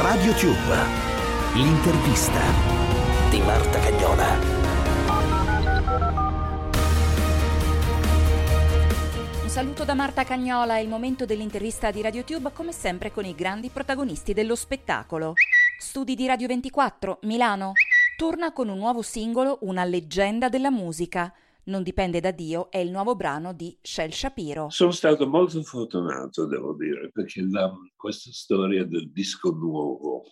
Radio Tube, l'intervista di Marta Cagnola. Un saluto da Marta Cagnola, è il momento dell'intervista di RadioTube, come sempre con i grandi protagonisti dello spettacolo. Studi di Radio 24, Milano. Torna con un nuovo singolo, Una leggenda della musica. Non dipende da Dio è il nuovo brano di Shel Shapiro. Sono stato molto fortunato, devo dire, perché la, questa storia del disco nuovo,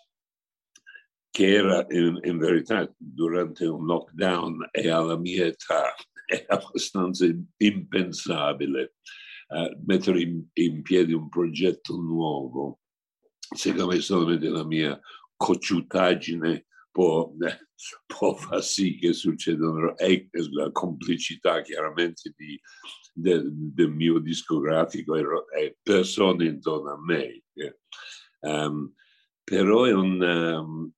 che era in, in, verità durante un lockdown e alla mia età, è abbastanza impensabile uh, mettere in, in piedi un progetto nuovo. Secondo me solamente la mia cocciutaggine può, può far sì che succedano e la complicità chiaramente di, del, del, mio discografico e, persone intorno a me. Um, però è un, um,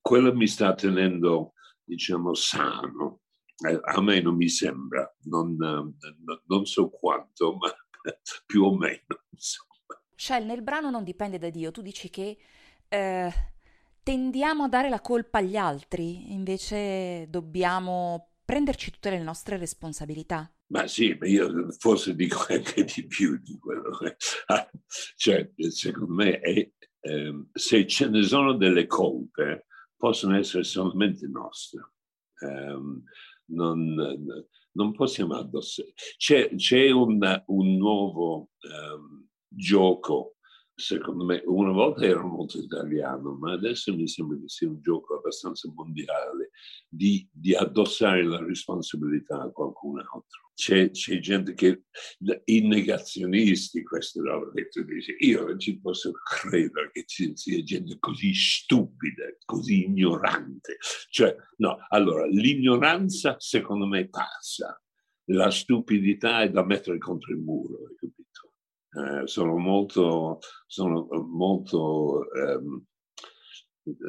quello mi sta tenendo, diciamo, sano. Eh, a me non mi sembra, non, non so quanto, ma più o meno. Shell, nel brano non dipende da Dio, tu dici che eh, tendiamo a dare la colpa agli altri, invece dobbiamo prenderci tutte le nostre responsabilità. Ma sì, ma io forse dico anche di più di quello. cioè, secondo me, è, eh, se ce ne sono delle colpe, possono essere solamente nostre. Um, non, non, possiamo addossare. C'è, c'è un, un, nuovo um, gioco secondo me, una volta era molto italiano, ma adesso mi sembra che sia un gioco abbastanza mondiale di, di addossare la responsabilità a qualcun altro. C'è, c'è, gente che, i negazionisti, queste robe che tu dici, io non ci posso credere che ci sia gente così stupida, così ignorante. Cioè, no, allora, l'ignoranza secondo me passa, la stupidità è da mettere contro il muro, capito? Eh, sono molto, sono molto ehm,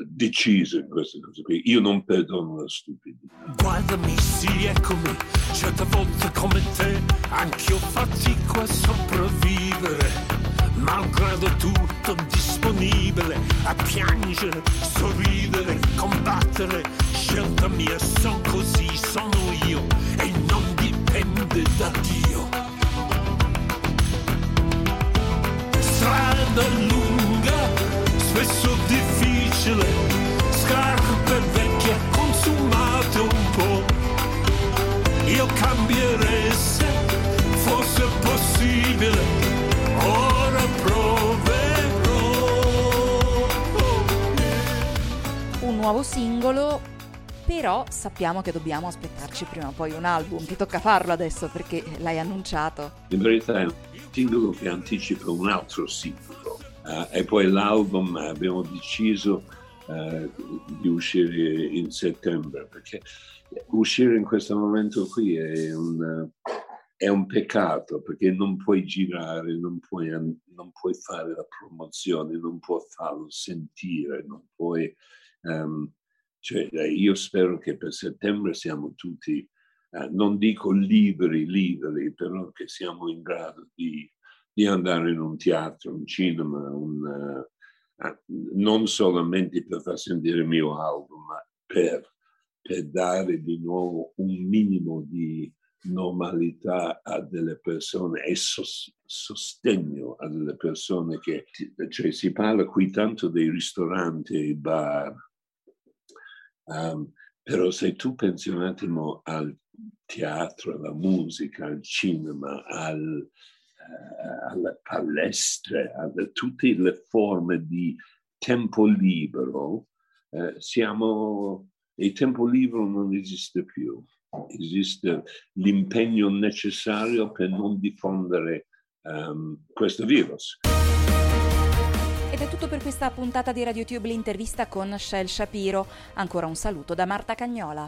deciso in queste cose qui. Io non perdono la stupidità. Guardami, sì, eccomi, certe volte come te, anch'io fatico a sopravvivere. Malgrado tutto disponibile a piangere, sorridere, combattere, scelta mia, sono così, sono io e non dipende da Dio. Strada lunga, spesso difficile, scarpe vecchie consumate un po'. Io cambierei se fosse possibile, ora proverò. Un nuovo singolo però sappiamo che dobbiamo aspettarci prima o poi un album, ti tocca farlo adesso perché l'hai annunciato. In verità è un singolo che anticipa un altro singolo uh, e poi l'album abbiamo deciso uh, di uscire in settembre perché uscire in questo momento qui è un, è un peccato perché non puoi girare, non puoi, non puoi, fare la promozione, non puoi farlo sentire, non puoi... Um, cioè, eh, io spero che per settembre siamo tutti, eh, non dico liberi, liberi, però che siamo in grado di, di andare in un teatro, un cinema, un, uh, non solamente per far sentire il mio album, ma per, per dare di nuovo un minimo di normalità a delle persone e sostegno a delle persone che, cioè si parla qui tanto dei ristoranti, bar, Um, però se tu pensi un attimo al teatro, alla musica, al cinema, al, uh, alle palestre, a tutte le forme di tempo libero, uh, siamo, il tempo libero non esiste più. Esiste l'impegno necessario per non diffondere um, questo virus. Ed è tutto per questa puntata di RadioTube l'intervista con Shell Shapiro. Ancora un saluto da Marta Cagnola.